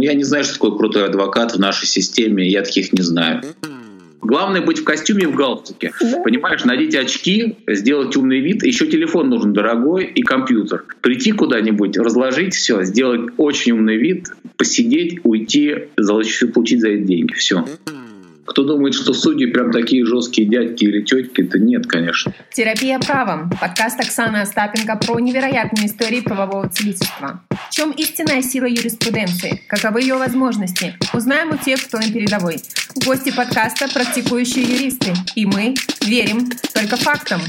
Ну, я не знаю, что такое крутой адвокат в нашей системе, я таких не знаю. Главное быть в костюме и в галстуке. Да. Понимаешь, надеть очки, сделать умный вид. Еще телефон нужен дорогой и компьютер. Прийти куда-нибудь, разложить все, сделать очень умный вид, посидеть, уйти, получить за это деньги. Все. Кто думает, что судьи прям такие жесткие дядьки или тетки, то нет, конечно. Терапия правом. Подкаст Оксаны Остапенко про невероятные истории правового целительства. В чем истинная сила юриспруденции? Каковы ее возможности? Узнаем у тех, кто на передовой. Гости подкаста – практикующие юристы. И мы верим только фактам.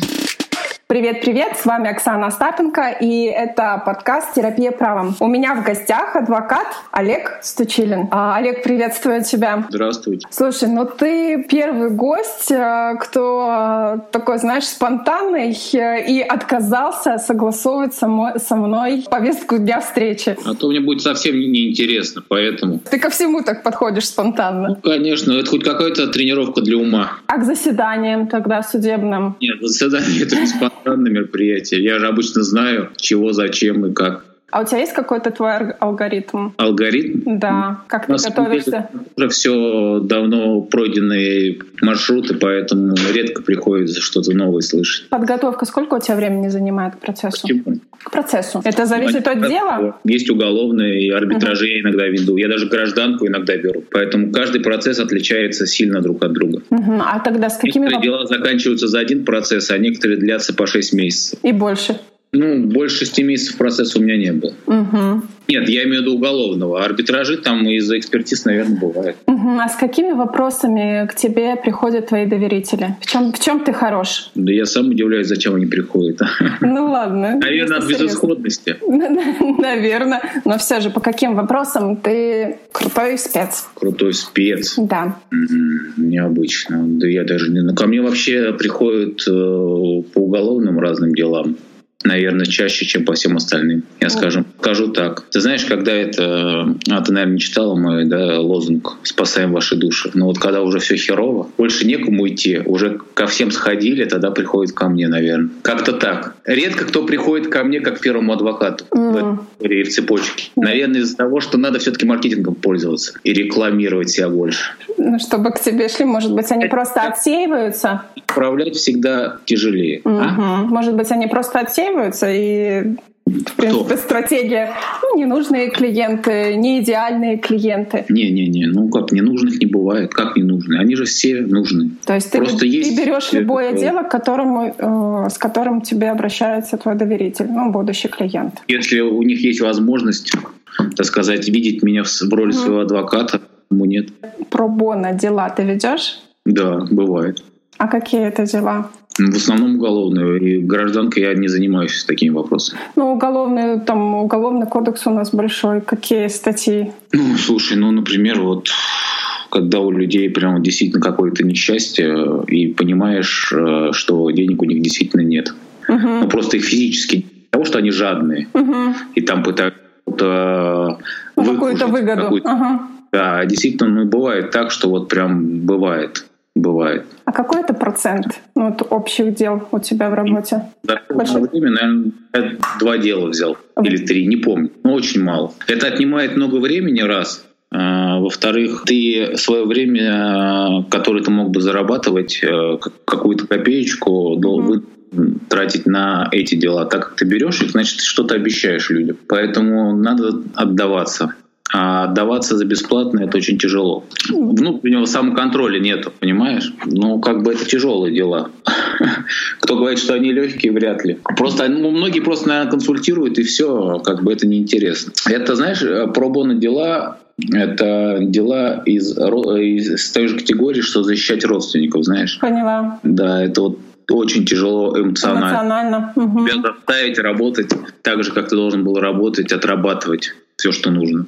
Привет-привет, с вами Оксана Остапенко, и это подкаст «Терапия правом». У меня в гостях адвокат Олег Стучилин. А, Олег, приветствую тебя. Здравствуйте. Слушай, ну ты первый гость, э, кто такой, знаешь, спонтанный э, и отказался согласовывать со мной, со мной повестку дня встречи. А то мне будет совсем неинтересно, поэтому... Ты ко всему так подходишь спонтанно. Ну, конечно, это хоть какая-то тренировка для ума. А к заседаниям тогда судебным? Нет, заседание — это бесплатно спонтанное мероприятие. Я же обычно знаю, чего, зачем и как. А у тебя есть какой-то твой алгоритм? Алгоритм? Да. Как ты готовишься? Уже все давно пройденные маршруты, поэтому редко приходится что-то новое слышать. Подготовка сколько у тебя времени занимает к процессу? К, к процессу. Это зависит от дела? Есть уголовные арбитражи я иногда веду. Я даже гражданку иногда беру. Поэтому каждый процесс отличается сильно друг от друга. А тогда с какими... Некоторые дела заканчиваются за один процесс, а некоторые длятся по 6 месяцев. И больше? Ну, больше шести месяцев процесса у меня не было. Угу. Нет, я имею в виду уголовного. Арбитражи там из-за экспертиз, наверное, бывает. Угу. А с какими вопросами к тебе приходят твои доверители? В чем, в чем ты хорош? Да я сам удивляюсь, зачем они приходят. Ну ладно. Наверное, от безысходности. Наверное. Но все же, по каким вопросам ты крутой спец? Крутой спец? Да. Необычно. Да я даже не... Ну, ко мне вообще приходят э, по уголовным разным делам наверное, чаще, чем по всем остальным. Я скажу, скажу так. Ты знаешь, когда это... А, ты, наверное, не читала мой да, лозунг «Спасаем ваши души». Но вот когда уже все херово, больше некому идти, уже ко всем сходили, тогда приходит ко мне, наверное. Как-то так. Редко кто приходит ко мне как к первому адвокату mm. в, в цепочке. Наверное, из-за того, что надо все таки маркетингом пользоваться и рекламировать себя больше. Ну, чтобы к тебе шли, может быть, они просто отсеиваются? Управлять всегда тяжелее. Угу. А? Может быть, они просто отсеиваются и в принципе, Кто? стратегия. Ну, ненужные клиенты, не идеальные клиенты. Не-не-не, ну как, ненужных не бывает. Как ненужные? Они же все нужны. То есть Просто ты, есть ты берешь любое дело, к которому, э, с которым тебе обращается твой доверитель, ну, будущий клиент. Если у них есть возможность, так сказать, видеть меня в роли mm. своего адвоката, ему нет. Про бона дела ты ведешь? Да, бывает. А какие это дела? В основном уголовные. И гражданкой я не занимаюсь такими вопросами. Ну, уголовный, там, уголовный кодекс у нас большой. Какие статьи? Ну, слушай, ну, например, вот когда у людей прямо действительно какое-то несчастье, и понимаешь, э, что денег у них действительно нет. Угу. Ну, просто их физически. Того, что они жадные. Угу. И там пытаются ну, какую-то выгоду. Какую ага. Да, действительно, ну, бывает так, что вот прям бывает бывает. А какой это процент ну, вот общих дел у тебя в работе? За Большой... время, наверное, я два дела взял. Или три, не помню. Но очень мало. Это отнимает много времени, раз. А, во-вторых, ты свое время, которое ты мог бы зарабатывать, э, какую-то копеечку, mm-hmm. тратить на эти дела. Так как ты берешь их, значит, ты что-то обещаешь людям. Поэтому надо отдаваться. А отдаваться за бесплатно это очень тяжело. Внутреннего самоконтроля нету, понимаешь? Ну, как бы это тяжелые дела. Кто говорит, что они легкие, вряд ли. Просто ну, многие просто, наверное, консультируют, и все, как бы это неинтересно. Это, знаешь, пробоны дела это дела из, из той же категории, что защищать родственников, знаешь? Поняла. Да, это вот очень тяжело эмоционально. Эмоционально. Угу. Тебя заставить работать так же, как ты должен был работать, отрабатывать все, что нужно.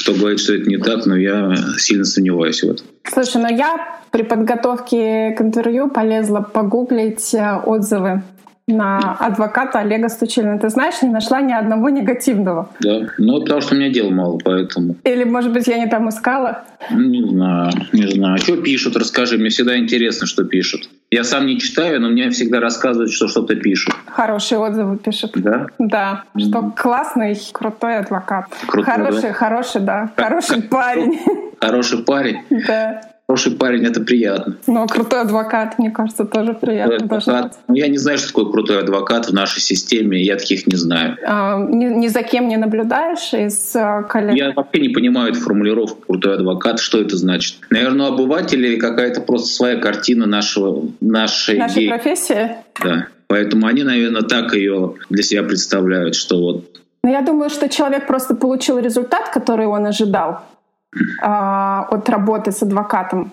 Кто говорит, что это не так, но я сильно сомневаюсь в этом. Слушай, но я при подготовке к интервью полезла погуглить э, отзывы на адвоката Олега Стучилина. Ты знаешь, не нашла ни одного негативного. Да, ну потому что у меня дел мало, поэтому. Или, может быть, я не там искала? Не знаю, не знаю. Что пишут, расскажи. Мне всегда интересно, что пишут. Я сам не читаю, но мне всегда рассказывают, что что-то пишут. Хорошие отзывы пишут. Да? Да, mm-hmm. что классный, крутой адвокат. Крутой, хороший, да? хороший, да. Хороший парень. Хороший парень? Да. Хороший парень, это приятно. Ну, крутой адвокат, мне кажется, тоже приятно. Адвокат. Ну, я не знаю, что такое крутой адвокат в нашей системе, я таких не знаю. А, ни, ни за кем не наблюдаешь из а, коллег? Я вообще не понимаю эту формулировку «крутой адвокат», что это значит. Наверное, у обывателей какая-то просто своя картина нашего, нашей... Нашей профессии? Да. Поэтому они, наверное, так ее для себя представляют, что вот ну, я думаю, что человек просто получил результат, который он ожидал. А, от работы с адвокатом.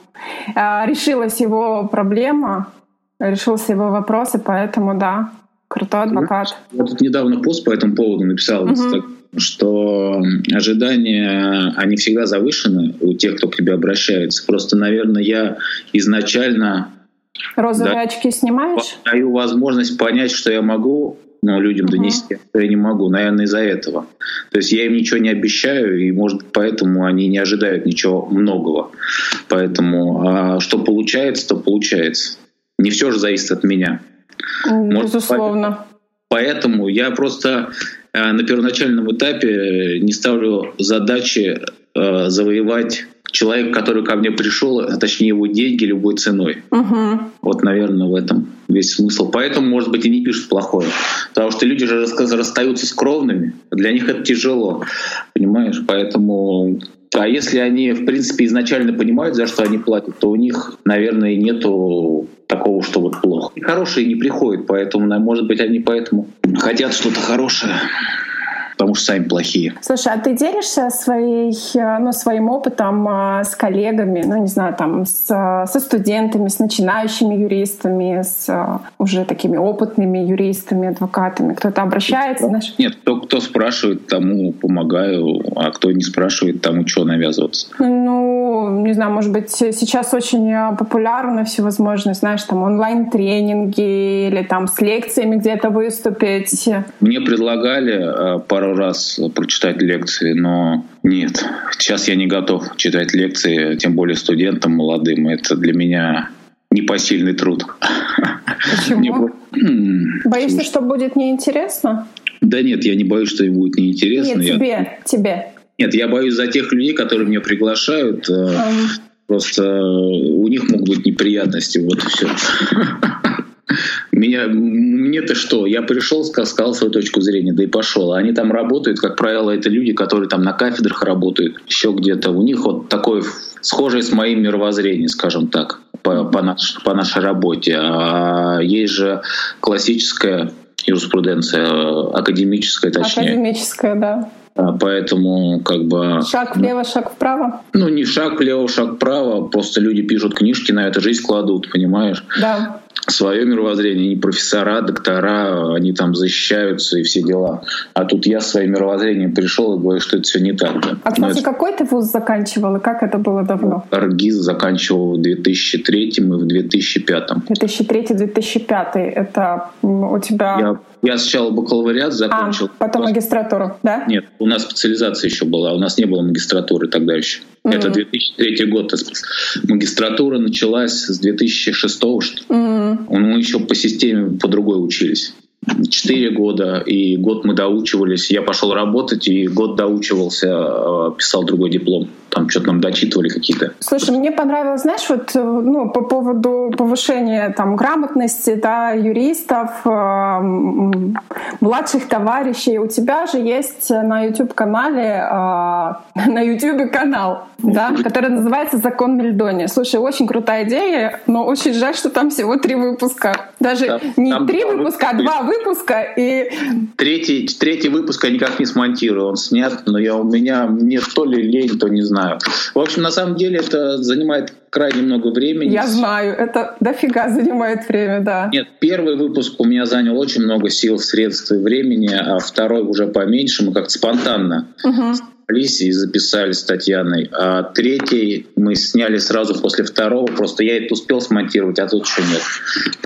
А, решилась его проблема, решился его вопрос, и поэтому, да, крутой адвокат. Я тут недавно пост по этому поводу написал, угу. что ожидания, они всегда завышены у тех, кто к тебе обращается. Просто, наверное, я изначально... Розовые да, очки снимаешь? Даю возможность понять, что я могу но людям uh-huh. донести я не могу, наверное, из-за этого. То есть я им ничего не обещаю, и, может поэтому они не ожидают ничего многого. Поэтому а что получается, то получается. Не все же зависит от меня. Безусловно. Может, поэтому я просто э, на первоначальном этапе не ставлю задачи э, завоевать человек, который ко мне пришел, а точнее его деньги любой ценой. Угу. Вот, наверное, в этом весь смысл. Поэтому, может быть, и не пишут плохое. Потому что люди же расстаются с кровными. Для них это тяжело. Понимаешь? Поэтому а если они, в принципе, изначально понимают, за что они платят, то у них, наверное, нету такого, что вот плохо. И хорошие не приходят, поэтому, может быть, они поэтому хотят что-то хорошее потому что сами плохие. Слушай, а ты делишься своей, ну, своим опытом а, с коллегами, ну, не знаю, там, с, со студентами, с начинающими юристами, с уже такими опытными юристами, адвокатами? Кто-то обращается? Знаешь? Нет, кто, кто спрашивает, тому помогаю, а кто не спрашивает, тому что навязываться. Ну, не знаю, может быть, сейчас очень популярно всевозможные, знаешь, там, онлайн-тренинги или там с лекциями где-то выступить. Мне предлагали пару пару раз прочитать лекции, но нет, сейчас я не готов читать лекции, тем более студентам молодым. Это для меня непосильный труд. Почему? Боишься, что будет неинтересно? Да нет, я не боюсь, что им будет неинтересно. Нет, тебе, я... тебе. Нет, я боюсь за тех людей, которые меня приглашают. Um. Просто у них могут быть неприятности, вот и все. Меня, мне-то что? Я пришел, сказал свою точку зрения, да и пошел. А они там работают, как правило, это люди, которые там на кафедрах работают, еще где-то. У них вот такое схожее с моим мировоззрением, скажем так, по, по, наш, по нашей работе. А есть же классическая юриспруденция, академическая точнее. Академическая, да. А поэтому как бы... Шаг влево, шаг вправо? Ну, не шаг влево, шаг вправо. Просто люди пишут книжки, на это жизнь кладут, понимаешь? Да свое мировоззрение, они профессора, доктора, они там защищаются и все дела. А тут я своим мировоззрением пришел и говорю, что это все не так. Да. А, кстати, это... какой ты вуз заканчивал и как это было давно? Аргиз заканчивал в 2003 и в 2005. 2003-2005. Это у тебя... Я, я сначала бакалавриат закончил. А, потом магистратуру, да? Нет, у нас специализация еще была, у нас не было магистратуры тогда еще. Mm-hmm. Это 2003 год. Магистратура началась с 2006 что. Mm-hmm. Мы еще по системе по другой учились. Четыре года, и год мы доучивались. Я пошел работать, и год доучивался, э, писал другой диплом там что-то нам дочитывали какие-то. Слушай, мне понравилось, знаешь, вот э, ну, по поводу повышения там грамотности да, юристов, э, младших товарищей. У тебя же есть на YouTube-канале, на YouTube канал, да, который называется «Закон Мельдони». Слушай, очень крутая идея, но очень жаль, что там всего три выпуска. Даже там, не там три выпуска, а два выпуска. И... Третий, третий выпуск я никак не смонтирую, он снят, но я, у меня мне то ли лень, то не знаю. В общем, на самом деле это занимает крайне много времени. Я знаю, это дофига занимает время, да. Нет, первый выпуск у меня занял очень много сил, средств и времени, а второй уже поменьше, мы как-то спонтанно угу и записали с Татьяной. А третий мы сняли сразу после второго, просто я это успел смонтировать, а тут еще нет.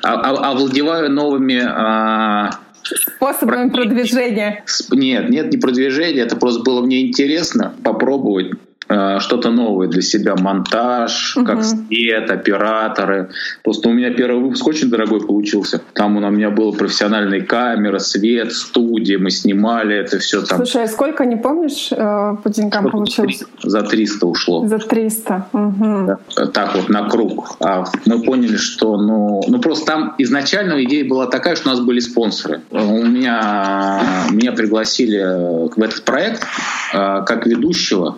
А, а, овладеваю новыми а, способами продвижения. Нет, нет, не продвижения, это просто было мне интересно попробовать что-то новое для себя, монтаж, угу. как свет, операторы. Просто у меня первый выпуск очень дорогой получился. Там у меня была профессиональная камера, свет, студия, мы снимали это все там. Слушай, а сколько, не помнишь, э, по деньгам получилось? За 300 ушло. За 300. Угу. Так вот, на круг. А мы поняли, что ну, ну просто там изначально идея была такая, что у нас были спонсоры. У меня, меня пригласили в этот проект э, как ведущего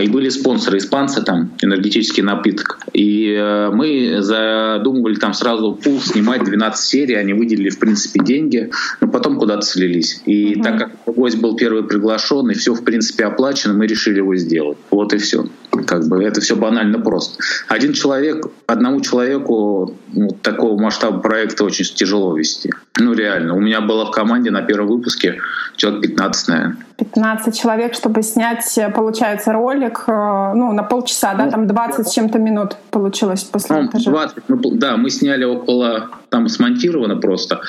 и были спонсоры, испанцы там, энергетический напиток. И э, мы задумывали там сразу пул снимать 12 серий, они выделили, в принципе, деньги, но потом куда-то слились. И угу. так как гость был первый приглашенный, все, в принципе, оплачено, мы решили его сделать. Вот и все. Как бы это все банально просто. Один человек, одному человеку ну, такого масштаба проекта очень тяжело вести. Ну, реально. У меня было в команде на первом выпуске человек 15, наверное. 15 человек, чтобы снять, получается, ролик, э, ну, на полчаса, да, ну, там 20 с чем-то минут получилось после ну, монтажа. 20, ну, да, мы сняли около, там смонтировано просто,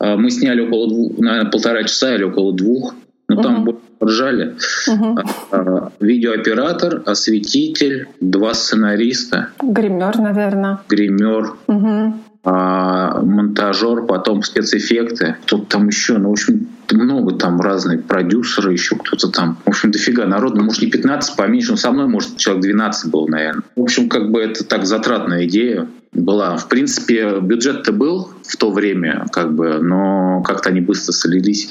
э, мы сняли около, двух, наверное, полтора часа или около двух, ну, угу. там ржали. Угу. Видеооператор, осветитель, два сценариста. Гример, наверное. Гример. Угу а, монтажер, потом спецэффекты. Тут там еще, ну, в общем, много там разных продюсеры, еще кто-то там. В общем, дофига народу, ну, может, не 15, поменьше, но со мной, может, человек 12 был, наверное. В общем, как бы это так затратная идея была. В принципе, бюджет-то был в то время, как бы, но как-то они быстро солились,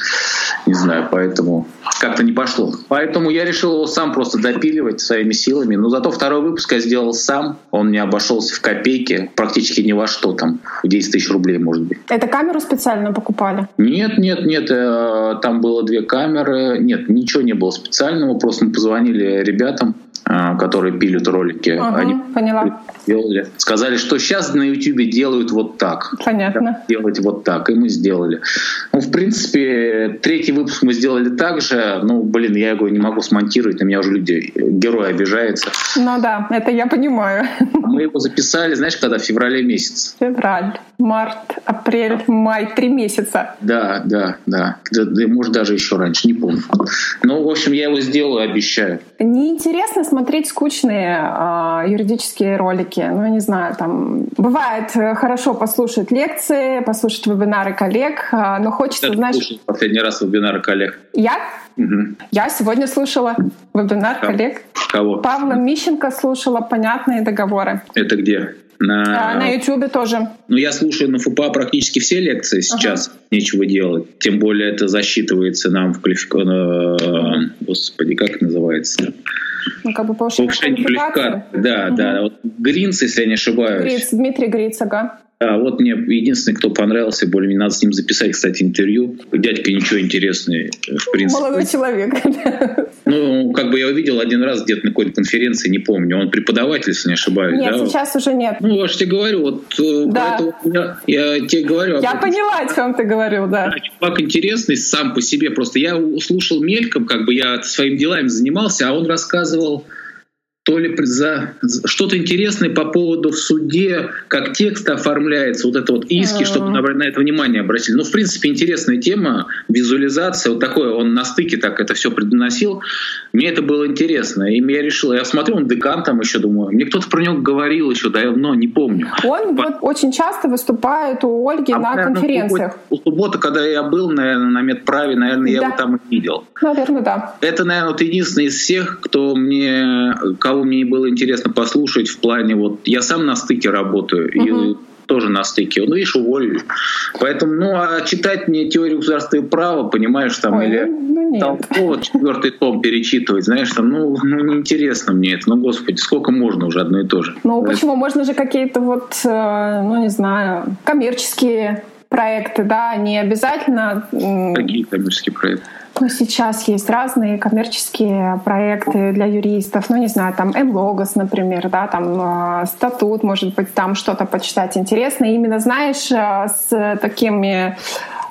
не знаю, поэтому как-то не пошло. Поэтому я решил его сам просто допиливать своими силами. Но зато второй выпуск я сделал сам. Он не обошелся в копейки, практически ни во что там, в 10 тысяч рублей, может быть. Это камеру специально покупали? Нет, нет, нет. Э, там было две камеры. Нет, ничего не было специального. Просто мы позвонили ребятам, а, которые пилят ролики, ага, они поняла. Делали. Сказали, что сейчас на YouTube делают вот так. Понятно. Делать вот так, и мы сделали. Ну, в принципе, третий выпуск мы сделали так же. Ну, блин, я его не могу смонтировать, на меня уже люди, герой обижается. Ну да, это я понимаю. Мы его записали, знаешь, когда в феврале месяц. Февраль, март, апрель, май, три месяца. Да, да, да. да, да может, даже еще раньше, не помню. Ну, в общем, я его сделаю, обещаю. Неинтересно смотреть смотреть скучные э, юридические ролики. Ну, я не знаю, там бывает э, хорошо послушать лекции, послушать вебинары коллег, э, но хочется, Ты знаешь... Слушал последний раз вебинары коллег? Я? Угу. Я сегодня слушала вебинар Кого? коллег. Кого? Павла Мищенко слушала «Понятные договоры». Это где? На, а, на YouTube тоже. Ну, я слушаю на ФУПА практически все лекции сейчас. Ага. Нечего делать. Тем более это засчитывается нам в квалификации... Господи, как это называется? Ну, как бы повышение квалификации. Да, угу. да. Вот Гринц, если я не ошибаюсь. Гриц, Дмитрий Гриц, ага. Да, вот мне единственный, кто понравился, более-менее надо с ним записать, кстати, интервью. Дядька ничего интересный, в принципе. Молодой человек. Ну, как бы я увидел один раз где-то на какой-то конференции, не помню. Он преподаватель, если не ошибаюсь. Нет, да? сейчас уже нет. Ну, я же тебе говорю, вот э, да. я, я тебе говорю. Я поняла, о чем ты говорил, да. Чувак интересный сам по себе. Просто я слушал мельком, как бы я своим делами занимался, а он рассказывал то ли за что-то интересное по поводу в суде, как текст оформляется, вот это вот иски, чтобы на, это внимание обратили. Ну, в принципе, интересная тема, визуализация, вот такое, он на стыке так это все предносил. Мне это было интересно, и я решил, я смотрю, он декан там еще, думаю, мне кто-то про него говорил еще давно, не помню. Он по... вот очень часто выступает у Ольги а, на наверное, конференциях. У субботы, когда я был, наверное, на медправе, наверное, да. я его там и видел. Наверное, да. Это, наверное, вот единственный из всех, кто мне, кого мне было интересно послушать в плане вот я сам на стыке работаю угу. и тоже на стыке. Ну, видишь, уволили. Поэтому, ну, а читать мне теорию государства и права, понимаешь, там, Ой, или ну, там вот четвертый том перечитывать, знаешь, там, ну, ну, неинтересно мне это. Ну, господи, сколько можно уже одно и то же. Ну, Поэтому... почему? Можно же какие-то вот, э, ну, не знаю, коммерческие проекты, да, не обязательно... Какие коммерческие проекты? Ну, сейчас есть разные коммерческие проекты для юристов. Ну, не знаю, там МЛОГОС, например, да, там э, статут, может быть, там что-то почитать интересное. Именно, знаешь, э, с такими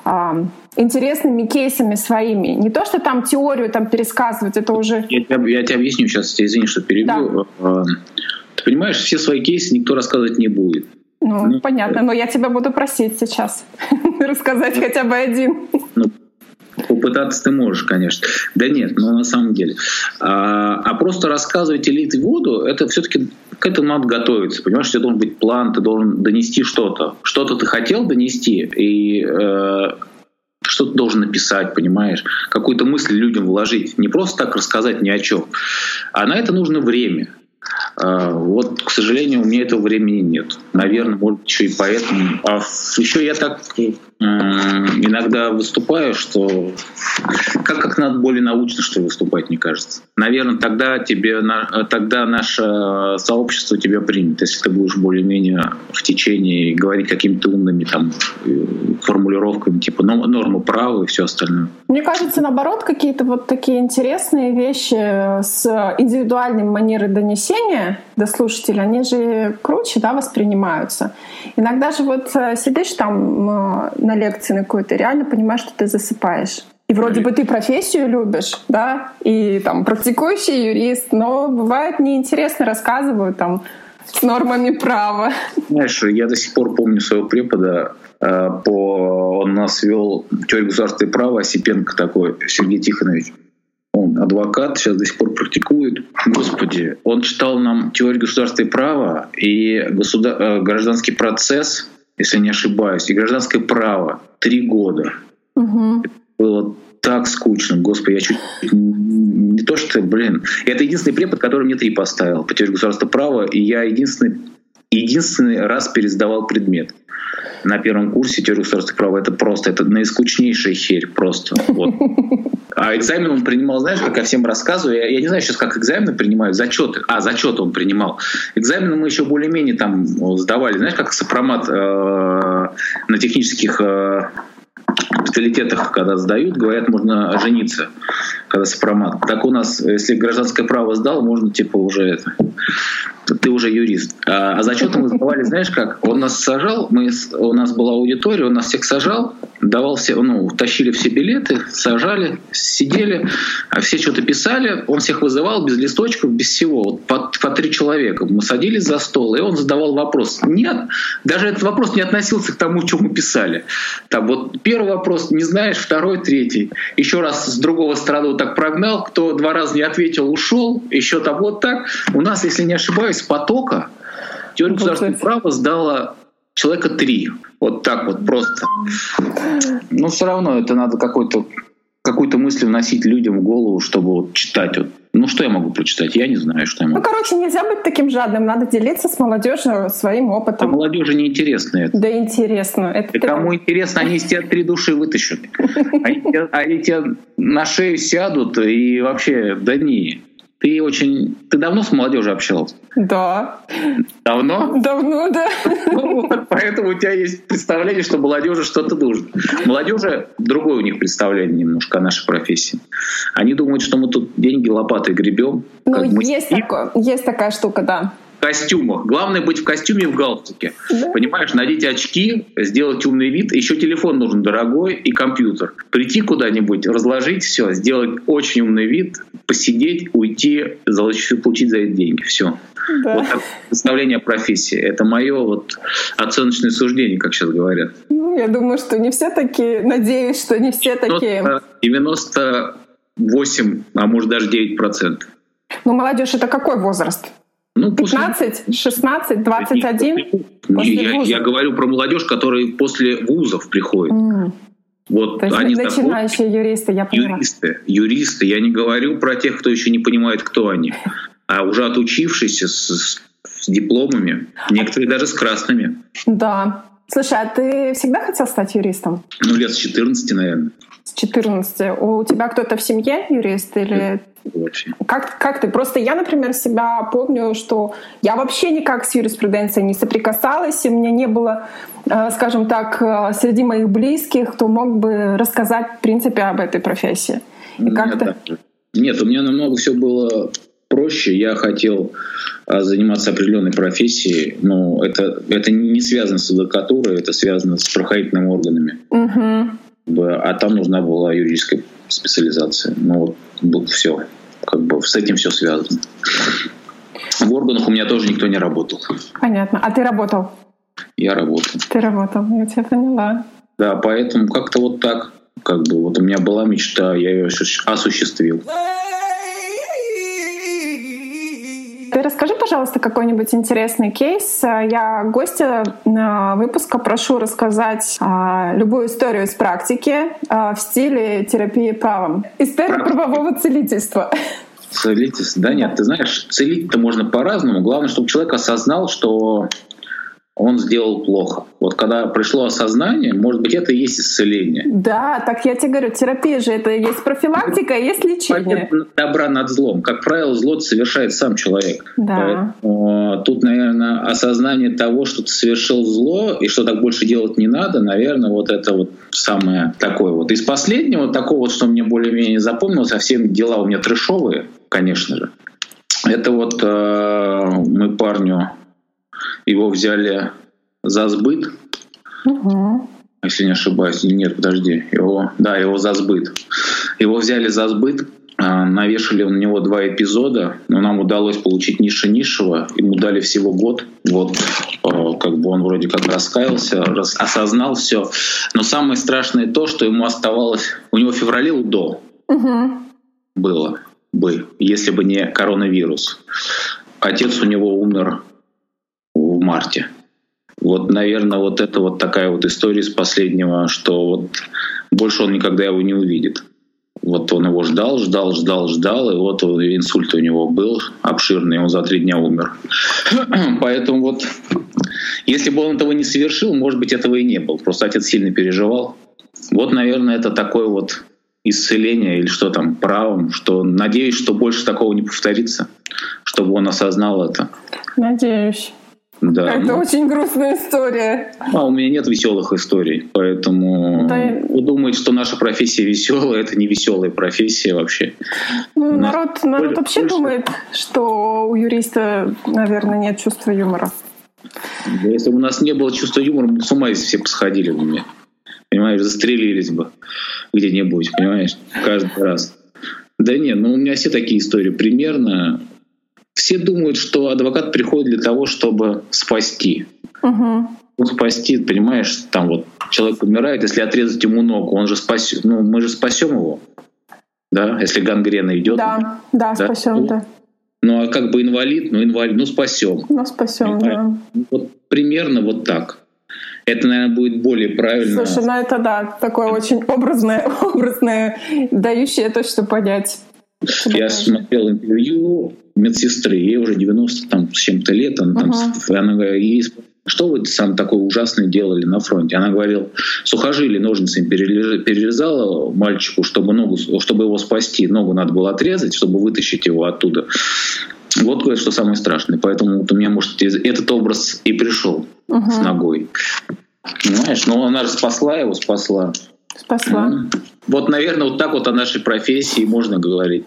э, интересными кейсами своими. Не то, что там теорию там пересказывать, это уже... Я, я, я тебе объясню сейчас, извини, что перебью. Да. Ты понимаешь, все свои кейсы никто рассказывать не будет. Ну, ну понятно, но я тебя буду просить сейчас рассказать хотя бы один. Ну, попытаться ты можешь, конечно. Да нет, но на самом деле. А, а просто рассказывать или лить воду, это все-таки к этому надо готовиться. Понимаешь, у тебя должен быть план, ты должен донести что-то. Что-то ты хотел донести, и э, что ты должен написать, понимаешь? Какую-то мысль людям вложить. Не просто так рассказать ни о чем. А на это нужно время. А, вот, к сожалению, у меня этого времени нет. Наверное, может, еще и поэтому. А еще я так иногда выступаю, что как, как надо более научно, что выступать, мне кажется. Наверное, тогда тебе, тогда наше сообщество тебя примет, если ты будешь более-менее в течение говорить какими-то умными там формулировками, типа нормы права и все остальное. Мне кажется, наоборот, какие-то вот такие интересные вещи с индивидуальной манерой донесения до слушателя, они же круче, да, воспринимаются. Иногда же вот э, сидишь там э, на лекции на какой-то, реально понимаешь, что ты засыпаешь. И вроде бы ты профессию любишь, да, и там практикующий юрист, но бывает неинтересно рассказывают там с нормами права. Знаешь, я до сих пор помню своего препода, э, по... он нас вел теорию государственного права, Осипенко такой, Сергей Тихонович. Он адвокат, сейчас до сих пор практикует. Господи, он читал нам теорию государственного права и государ... Э, гражданский процесс, если не ошибаюсь, и гражданское право. Три года. Угу. Было так скучно, господи, я чуть не то что, блин, это единственный препод, который мне три поставил по теории государственного права, и я единственный, единственный раз пересдавал предмет на первом курсе теории государственного права. Это просто, это наискучнейшая херь просто. Вот. А экзамен он принимал, знаешь, как я всем рассказываю, я, я не знаю сейчас, как экзамены принимают, зачеты. А, зачеты он принимал. Экзамены мы еще более-менее там сдавали, знаешь, как сопромат э, на технических э, специалитетах, когда сдают, говорят, можно жениться, когда сопромат. Так у нас, если гражданское право сдал, можно типа уже это, ты уже юрист. А, а зачеты мы сдавали, знаешь как? Он нас сажал, мы, у нас была аудитория, он нас всех сажал, давал все, ну, тащили все билеты, сажали, сидели, а все что-то писали, он всех вызывал без листочков, без всего, вот по, по три человека. Мы садились за стол, и он задавал вопрос. Нет, даже этот вопрос не относился к тому, что мы писали. Там вот первый вопрос не знаешь, второй, третий. Еще раз с другого стороны вот так прогнал, кто два раза не ответил, ушел, еще там вот так. У нас, если не ошибаюсь, потока теория государственного права сдала человека три. Вот так вот просто. Но все равно это надо какой-то какую-то мысль вносить людям в голову, чтобы вот читать. Вот. Ну, что я могу прочитать? Я не знаю, что я могу. Ну, короче, нельзя быть таким жадным. Надо делиться с молодежью своим опытом. А молодежи не интересно это. Да интересно. Это и ты... кому интересно, они из тебя три души вытащат. Они тебе на шею сядут и вообще, да не. Ты очень... Ты давно с молодежью общался? Да. Давно? Давно, да. Ну, вот, поэтому у тебя есть представление, что молодежи что-то нужно. Молодежи другое у них представление немножко о нашей профессии. Они думают, что мы тут деньги лопатой гребем. Ну, есть, такое, есть такая штука, да костюмах. Главное быть в костюме и в галстуке. Да. Понимаешь, надеть очки, сделать умный вид. Еще телефон нужен дорогой и компьютер. Прийти куда-нибудь, разложить все, сделать очень умный вид, посидеть, уйти, получить за это деньги. Все. Да. Вот представление о профессии. Это мое вот оценочное суждение, как сейчас говорят. Ну, я думаю, что не все такие, надеюсь, что не все такие. 98, а может даже 9 процентов. Ну, молодежь это какой возраст? Ну, 15, после... 16, 21? Я, я говорю про молодежь, которая после вузов приходит. Mm. Вот То есть они начинающие заходят, юристы, я понимаю. Юристы, юристы. Я не говорю про тех, кто еще не понимает, кто они, а уже отучившиеся с, с дипломами, некоторые даже с красными. Да. Слушай, а ты всегда хотел стать юристом? Ну, лет с 14, наверное. С 14. У тебя кто-то в семье юрист или очень. Как, как ты? Просто я, например, себя помню, что я вообще никак с юриспруденцией не соприкасалась, и у меня не было, э, скажем так, э, среди моих близких, кто мог бы рассказать, в принципе, об этой профессии. И как-то... Нет, у меня намного все было проще. Я хотел а, заниматься определенной профессией, но это, это не связано с адвокатурой, это связано с правоохранительными органами. Угу. А там нужна была юридическая специализация. Ну вот все. Как бы с этим все связано. В органах у меня тоже никто не работал. Понятно. А ты работал? Я работал. Ты работал, я тебя поняла. Да, поэтому как-то вот так. Как бы вот у меня была мечта, я ее осуществил. Ты расскажи, пожалуйста, какой-нибудь интересный кейс. Я гостя выпуска прошу рассказать а, любую историю из практики а, в стиле терапии правом. История правового целительства. Целительство? Да нет, ты знаешь, целить-то можно по-разному. Главное, чтобы человек осознал, что он сделал плохо. Вот когда пришло осознание, может быть, это и есть исцеление. Да, так я тебе говорю, терапия же это есть профилактика, есть лечение. Добра над злом. Как правило, зло совершает сам человек. Да. Поэтому, тут, наверное, осознание того, что ты совершил зло и что так больше делать не надо, наверное, вот это вот самое такое вот. Из последнего, такого, что мне более-менее запомнилось, совсем дела у меня трешовые, конечно же. Это вот э, мы парню его взяли за сбыт. Угу. Если не ошибаюсь. Нет, подожди. Его, да, его за сбыт. Его взяли за сбыт, а, навешали на него два эпизода, но нам удалось получить нише низшего, ему дали всего год. Вот, а, как бы он вроде как раскаялся, рас, осознал все. Но самое страшное то, что ему оставалось... У него в феврале УДО угу. было бы, если бы не коронавирус. Отец у него умер марте. Вот, наверное, вот это вот такая вот история из последнего, что вот больше он никогда его не увидит. Вот он его ждал, ждал, ждал, ждал, и вот инсульт у него был обширный, он за три дня умер. Поэтому вот, если бы он этого не совершил, может быть, этого и не было. Просто отец сильно переживал. Вот, наверное, это такое вот исцеление или что там, правом, что надеюсь, что больше такого не повторится, чтобы он осознал это. Надеюсь. Да, это ну, очень грустная история. А у меня нет веселых историй, поэтому да. вы думаете, что наша профессия веселая, это не веселая профессия вообще. Ну, народ, народ вообще больше... думает, что у юриста, наверное, нет чувства юмора. Да, если бы у нас не было чувства юмора, мы с ума все посходили бы мне. Понимаешь, застрелились бы где-нибудь, понимаешь, каждый раз. Да нет, ну у меня все такие истории примерно все думают, что адвокат приходит для того, чтобы спасти. Угу. Ну, спасти, понимаешь, там вот человек умирает, если отрезать ему ногу, он же спасет, ну мы же спасем его, да, если гангрена идет. Да, да, да? спасем, да. Ну а как бы инвалид, ну инвалид, ну спасем. Ну спасем, да. Вот примерно вот так. Это, наверное, будет более правильно. Слушай, ну это да, такое очень образное, образное, дающее точно понять. Я смотрел интервью медсестры, ей уже 90 там, с чем-то лет, она, там, uh-huh. она говорит, что вы сам такое ужасное делали на фронте? Она говорила, сухожилие ножницами перерезала мальчику, чтобы, ногу, чтобы его спасти. Ногу надо было отрезать, чтобы вытащить его оттуда. Вот говорит, что самое страшное. Поэтому вот у меня, может, этот образ и пришел uh-huh. с ногой. Понимаешь? Но она же спасла его, спасла. Спасла. Вот, наверное, вот так вот о нашей профессии можно говорить.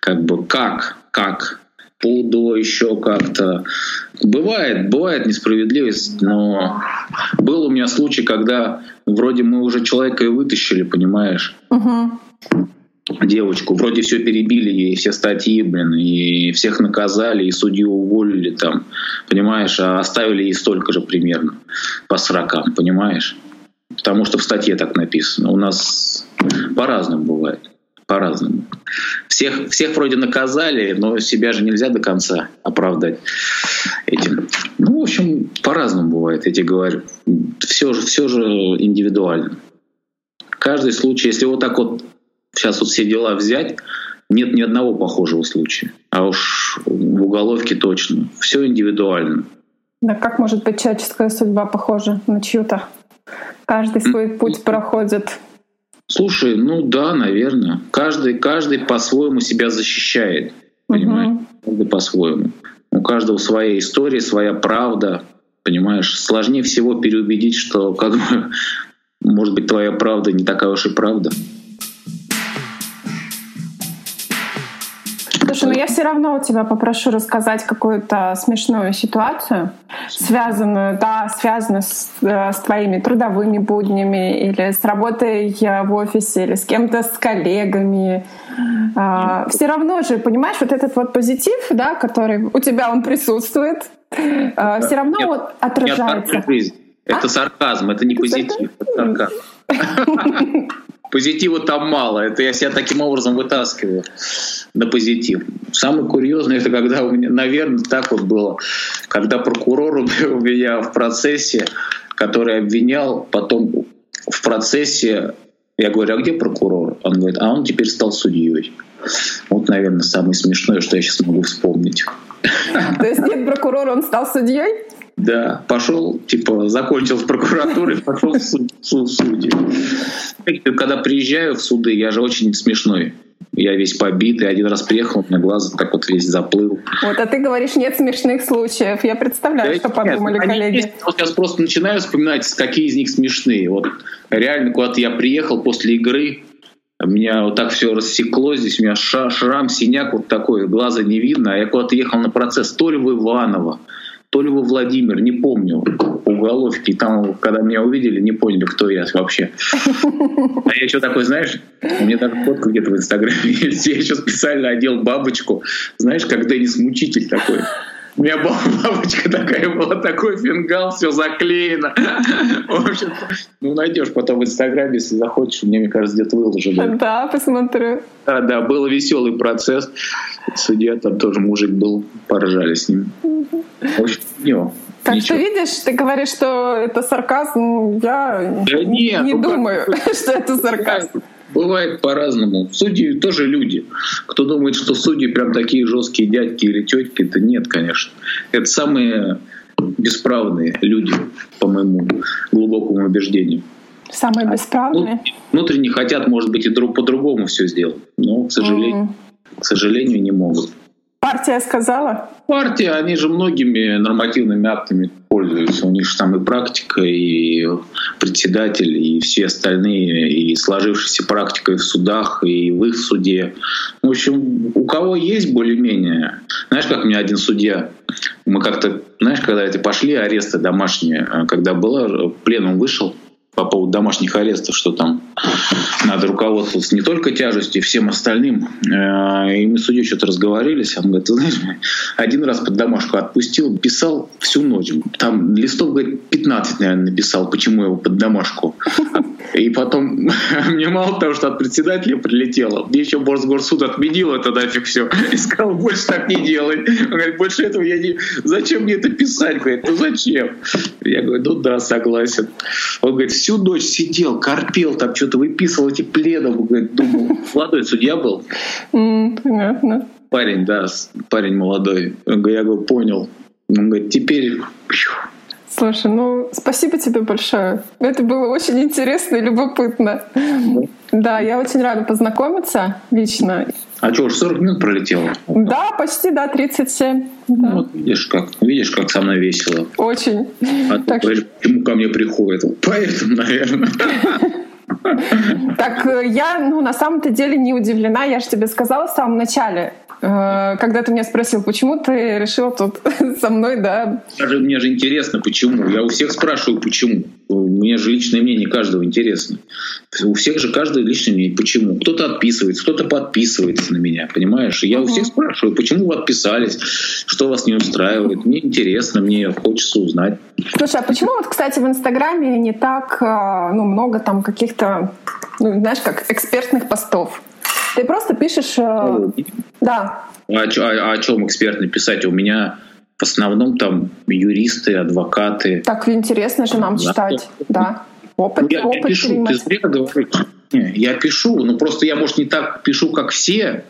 Как бы как, как ПУДО еще как-то. Бывает, бывает несправедливость, но был у меня случай, когда вроде мы уже человека и вытащили, понимаешь? Угу. Девочку, вроде все перебили ей, все статьи, блин, и всех наказали, и судью уволили там, понимаешь, а оставили ей столько же примерно по срокам, понимаешь? Потому что в статье так написано. У нас по-разному бывает. По-разному. Всех, всех вроде наказали, но себя же нельзя до конца оправдать этим. Ну, в общем, по-разному бывает, я тебе говорю. Все же, все же индивидуально. Каждый случай, если вот так вот сейчас вот все дела взять, нет ни одного похожего случая. А уж в уголовке точно. Все индивидуально. Да как может быть человеческая судьба похожа на чью-то? Каждый свой путь проходит. Слушай, ну да, наверное. Каждый, каждый по-своему себя защищает. Понимаешь? Угу. Каждый по-своему. У каждого своя история, своя правда. Понимаешь? Сложнее всего переубедить, что как бы, может быть, твоя правда не такая уж и правда. Слушай, ну я все равно у тебя попрошу рассказать какую-то смешную ситуацию, связанную, да, связанную с, э, с твоими трудовыми буднями или с работой в офисе или с кем-то с коллегами. А, все равно же, понимаешь, вот этот вот позитив, да, который у тебя он присутствует, а, все равно нет, вот отражается. Нет, это а? сарказм, это не позитив, это сарказм. Позитива там мало. Это я себя таким образом вытаскиваю на позитив. Самый курьезный это когда у меня, наверное, так вот было, когда прокурор у меня в процессе, который обвинял, потом в процессе я говорю, а где прокурор? Он говорит, а он теперь стал судьей. Вот, наверное, самое смешное, что я сейчас могу вспомнить. То есть нет прокурора, он стал судьей? Да, пошел, типа, закончил с прокуратурой, пошел в суд, в судьи. Когда приезжаю в суды, я же очень смешной. Я весь побитый. Один раз приехал, у меня глаз так вот весь заплыл. Вот, а ты говоришь, нет смешных случаев. Я представляю, да что нет, подумали коллеги. Есть. Вот сейчас просто начинаю вспоминать, какие из них смешные. Вот реально куда-то я приехал после игры, меня вот так все рассекло, здесь у меня шрам, синяк вот такой, глаза не видно. А я куда-то ехал на процесс то ли в Иваново, то ли во Владимир, не помню, уголовки. Там, когда меня увидели, не поняли, кто я вообще. А я еще такой, знаешь, у меня даже фотка где-то в Инстаграме есть. Я еще специально одел бабочку, знаешь, как Денис Мучитель такой. У меня была бабочка такая была, такой фингал, все заклеено. В общем, ну найдешь потом в Инстаграме, если захочешь, мне, мне кажется, где-то выложили. Да, посмотрю. Да, да, был веселый процесс. Судья там тоже мужик был, поржали с ним. Общем, не, как Ничего. ты видишь, ты говоришь, что это сарказм. Я да нет, не ну, думаю, как... что это сарказм. Бывает по-разному. Судьи тоже люди. Кто думает, что судьи прям такие жесткие дядьки или тетки, это нет, конечно. Это самые бесправные люди, по моему глубокому убеждению. Самые бесправные? Внутренне хотят, может быть, и друг по-другому все сделать, но, к сожалению, mm. к сожалению, не могут. Партия сказала? Партия, они же многими нормативными актами пользуются. У них же там и практика, и председатель, и все остальные, и сложившаяся практика и в судах, и в их суде. В общем, у кого есть более-менее. Знаешь, как мне один судья, мы как-то, знаешь, когда эти пошли аресты домашние, когда было, пленум вышел, по поводу домашних арестов, что там надо руководствоваться не только тяжестью, всем остальным. Э, и мы с судьей что-то разговорились. Он говорит, ты знаешь, один раз под домашку отпустил, писал всю ночь. Там листов, говорит, 15, наверное, написал, почему его под домашку. И потом мне мало того, что от председателя прилетело, мне еще Борсгорсуд отменил это нафиг все. И сказал, больше так не делай. Он говорит, больше этого я не... Зачем мне это писать? Говорит, ну зачем? Я говорю, ну да, согласен. Он говорит, всю ночь сидел, корпел, там что-то выписывал эти пледов. Говорит, думал, молодой судья был. Понятно. Парень, да, парень молодой. Я говорю, понял. Он говорит, теперь Слушай, ну спасибо тебе большое. Это было очень интересно и любопытно. Да, я очень рада познакомиться лично. А что, уже 40 минут пролетело? Да, почти, да, 37. Да. Ну, вот видишь, как, видишь, как со мной весело. Очень. А ты так... говоришь, почему ко мне приходит? Поэтому, наверное. Так э, я, ну, на самом-то деле не удивлена. Я же тебе сказала в самом начале, когда ты меня спросил, почему ты решил тут со мной, да? Даже мне же интересно, почему. Я у всех спрашиваю, почему. Мне же личное мнение каждого интересно. У всех же каждое личное мнение. Почему? Кто-то отписывается, кто-то подписывается на меня, понимаешь? И я у всех спрашиваю, почему вы отписались, что вас не устраивает. Мне интересно, мне хочется узнать. Слушай, а почему вот, кстати, в Инстаграме не так э, ну, много там каких-то, ну, знаешь, как экспертных постов? Ты просто пишешь... Э, да. А, а, а о чем экспертно писать? У меня в основном там юристы, адвокаты. Так интересно же нам да. читать, да. Опыт, ну, я, опыт я пишу, ты зря говоришь. Не, я пишу, ну просто я, может, не так пишу, как все,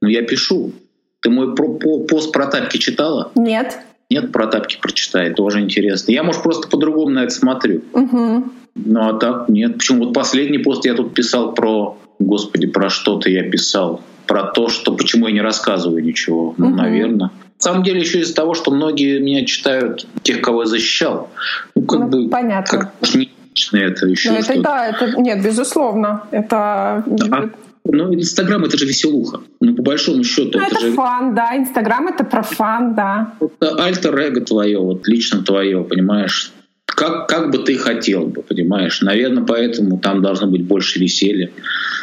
но я пишу. Ты мой про, по, пост про тапки читала? Нет. Нет, про тапки прочитай, тоже интересно. Я, может, просто по-другому на это смотрю. Угу. Ну а так нет. Почему вот последний пост я тут писал про, господи, про что-то я писал. Про то, что почему я не рассказываю ничего. Ну, угу. наверное. На самом деле еще из-за того, что многие меня читают тех, кого я защищал. Ну, как ну, бы, понятно. Как, не это еще. Ну, это, да, это нет, безусловно. Это а, Ну, Инстаграм это же веселуха. Ну, по большому счету. Ну, это, это же... фан, да. Инстаграм это про фан, да. Это альтер-эго твое, вот лично твое, понимаешь? Как, как бы ты хотел бы, понимаешь? Наверное, поэтому там должно быть больше веселья.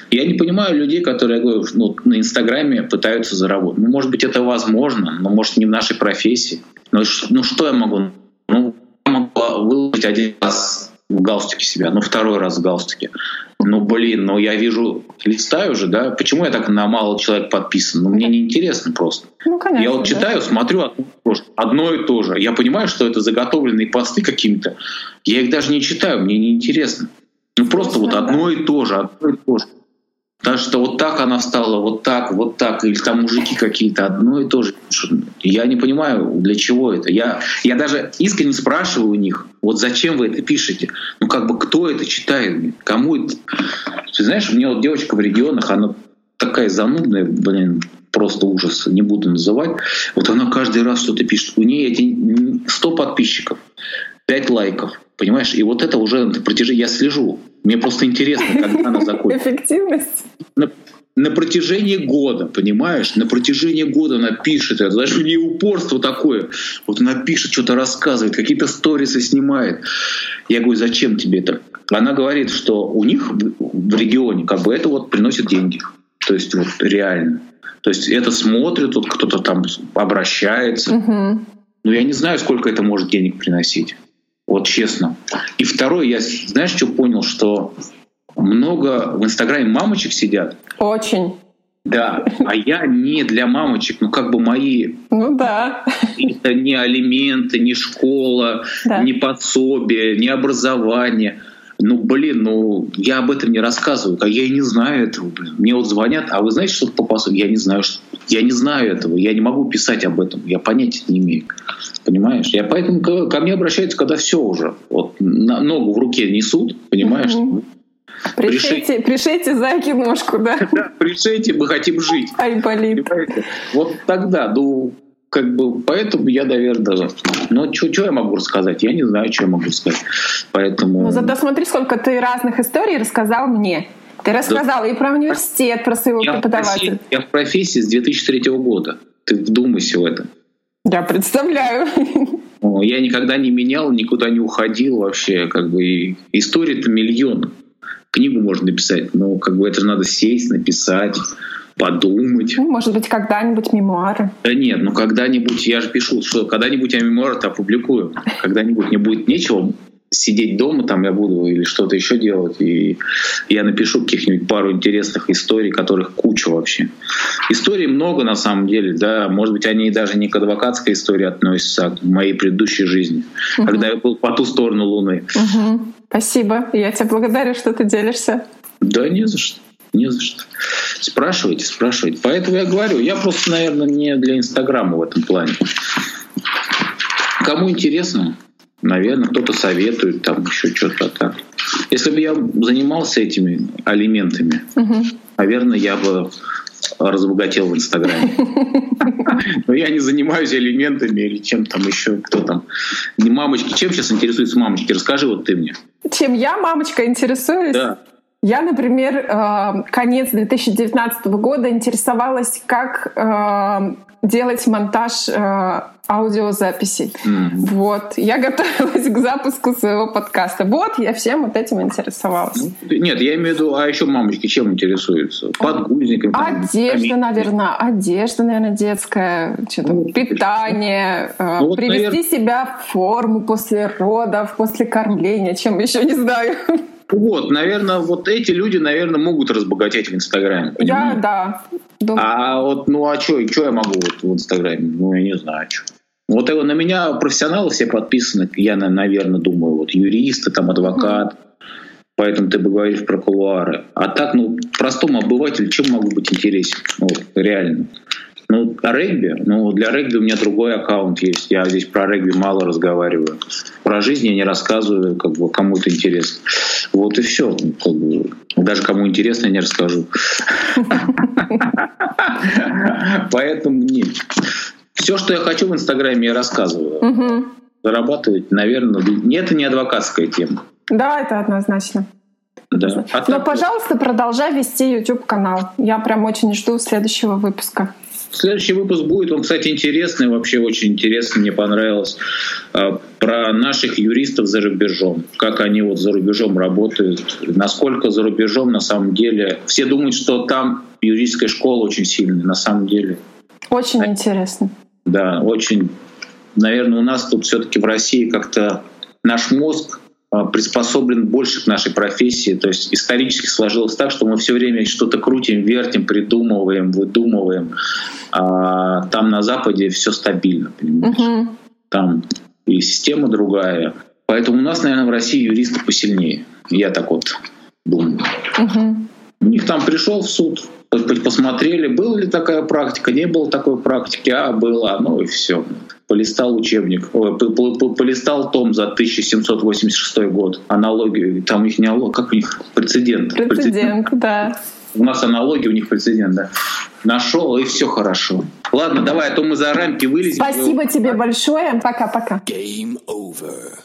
Я не понимаю людей, которые, я говорю, ну, на Инстаграме пытаются заработать. Ну, может быть, это возможно, но, может, не в нашей профессии. Но ну, что я могу? Ну, я могу выложить один раз в галстуке себя, ну, второй раз в галстуке. Ну, блин, ну, я вижу, листаю уже, да, почему я так на мало человек подписан? Ну, мне неинтересно просто. Ну, конечно, я вот читаю, да. смотрю одно и то же. Я понимаю, что это заготовленные посты какими-то. Я их даже не читаю, мне неинтересно. Ну, просто вот одно и то же, одно и то же. Потому что вот так она встала, вот так, вот так, или там мужики какие-то, одно и то же. Я не понимаю, для чего это. Я, я даже искренне спрашиваю у них, вот зачем вы это пишете? Ну как бы кто это читает? Кому это? Ты знаешь, у меня вот девочка в регионах, она такая занудная, блин, просто ужас, не буду называть. Вот она каждый раз что-то пишет. У нее эти 100 подписчиков, 5 лайков, понимаешь? И вот это уже на протяжении, я слежу, мне просто интересно, когда она закончится. Эффективность? На, на протяжении года, понимаешь? На протяжении года она пишет, это даже у нее упорство такое. Вот она пишет, что-то рассказывает, какие-то сторисы снимает. Я говорю, зачем тебе это? Она говорит, что у них в регионе как бы это вот приносит деньги. То есть вот реально. То есть это смотрит, вот кто-то там обращается. Угу. Но я не знаю, сколько это может денег приносить. Вот честно. И второе, я знаешь, что понял, что много в Инстаграме мамочек сидят. Очень. Да, а я не для мамочек, ну как бы мои... Ну да. Это не алименты, не школа, да. не подсобие, не образование. Ну, блин, ну, я об этом не рассказываю, а я и не знаю этого, блин. Мне вот звонят, а вы знаете, что по пособию? Я не знаю, что... Я не знаю этого, я не могу писать об этом, я понятия не имею. Понимаешь? Я поэтому ко мне обращаются, когда все уже. Вот ногу в руке несут, понимаешь? Угу. Пришейте, пришейте зайки ножку, да? Да, пришейте, мы хотим жить. Ай, болит. Понимаете? Вот тогда, ну, как бы, поэтому я, наверное, ну, что я могу рассказать? Я не знаю, что я могу сказать. Поэтому... Ну, зато смотри, сколько ты разных историй рассказал мне. Ты рассказал да. и про университет, про своего я преподавателя. В я в профессии с 2003 года. Ты вдумайся в это. Я представляю. Я никогда не менял, никуда не уходил вообще. Как бы истории-то миллион. Книгу можно написать, но как бы это же надо сесть, написать подумать. Ну, может быть, когда-нибудь мемуары. Да нет, ну когда-нибудь, я же пишу, что когда-нибудь я мемуары-то опубликую. Когда-нибудь мне будет нечего сидеть дома там я буду или что-то еще делать. И я напишу каких-нибудь пару интересных историй, которых куча вообще. Историй много на самом деле, да. Может быть, они даже не к адвокатской истории относятся, а к моей предыдущей жизни, угу. когда я был по ту сторону Луны. Угу. Спасибо. Я тебе благодарю, что ты делишься. Да не за что. Не за что. Спрашивайте, спрашивайте. Поэтому я говорю, я просто, наверное, не для Инстаграма в этом плане. Кому интересно, наверное, кто-то советует, там еще что-то так. Если бы я занимался этими алиментами, угу. наверное, я бы разбогател в Инстаграме. Но я не занимаюсь элементами или чем там еще, кто там. Мамочки. Чем сейчас интересуются мамочки? Расскажи вот ты мне. Чем я, мамочка, интересуюсь? Да. Я, например, э, конец 2019 года интересовалась, как э, делать монтаж э, аудиозаписей. Mm-hmm. Вот. Я готовилась к запуску своего подкаста. Вот, я всем вот этим интересовалась. Ну, нет, я имею в виду, а еще мамочки чем интересуются? Подгузниками? Одежда, там, наверное. Одежда, наверное, детская. Что-то ну, питание. Ну, вот, привести наверное... себя в форму после родов, после кормления. Чем еще не знаю. Вот, наверное, вот эти люди, наверное, могут разбогатеть в Инстаграме. Я, да. Думаю. А вот, ну а что, что я могу вот в Инстаграме? Ну, я не знаю, что. Вот его на меня профессионалы все подписаны, я, наверное, думаю, вот юристы, там, адвокат, mm. поэтому ты бы говоришь про кулуары. А так, ну, простому обывателю чем могу быть интересен? Вот, реально. Ну, регби, ну, для регби у меня другой аккаунт есть. Я здесь про регби мало разговариваю. Про жизнь я не рассказываю, как бы кому-то интересно. Вот и все. Как бы, даже кому интересно, я не расскажу. Поэтому нет. Все, что я хочу в Инстаграме, я рассказываю. Зарабатывать, наверное, это не адвокатская тема. Да, это однозначно. Да. А Но, пожалуйста, продолжай вести YouTube-канал. Я прям очень жду следующего выпуска. Следующий выпуск будет, он, кстати, интересный, вообще очень интересный, мне понравилось, а, про наших юристов за рубежом, как они вот за рубежом работают, насколько за рубежом на самом деле. Все думают, что там юридическая школа очень сильная, на самом деле. Очень а, интересно. Да, очень. Наверное, у нас тут все-таки в России как-то наш мозг приспособлен больше к нашей профессии. То есть исторически сложилось так, что мы все время что-то крутим, вертим, придумываем, выдумываем. А там на Западе все стабильно, понимаешь? Угу. Там и система другая. Поэтому у нас, наверное, в России юристы посильнее. Я так вот думаю. Угу. У них там пришел в суд, посмотрели, была ли такая практика, не было такой практики, а была, ну и все полистал учебник, полистал том за 1786 год, аналогию, там их не аналог, как у них прецедент. Прецедент, прецедент. да. У нас аналогия, у них прецедент, да. Нашел, и все хорошо. Ладно, давай, а то мы за рамки вылезем. Спасибо тебе большое. Пока-пока. Game over.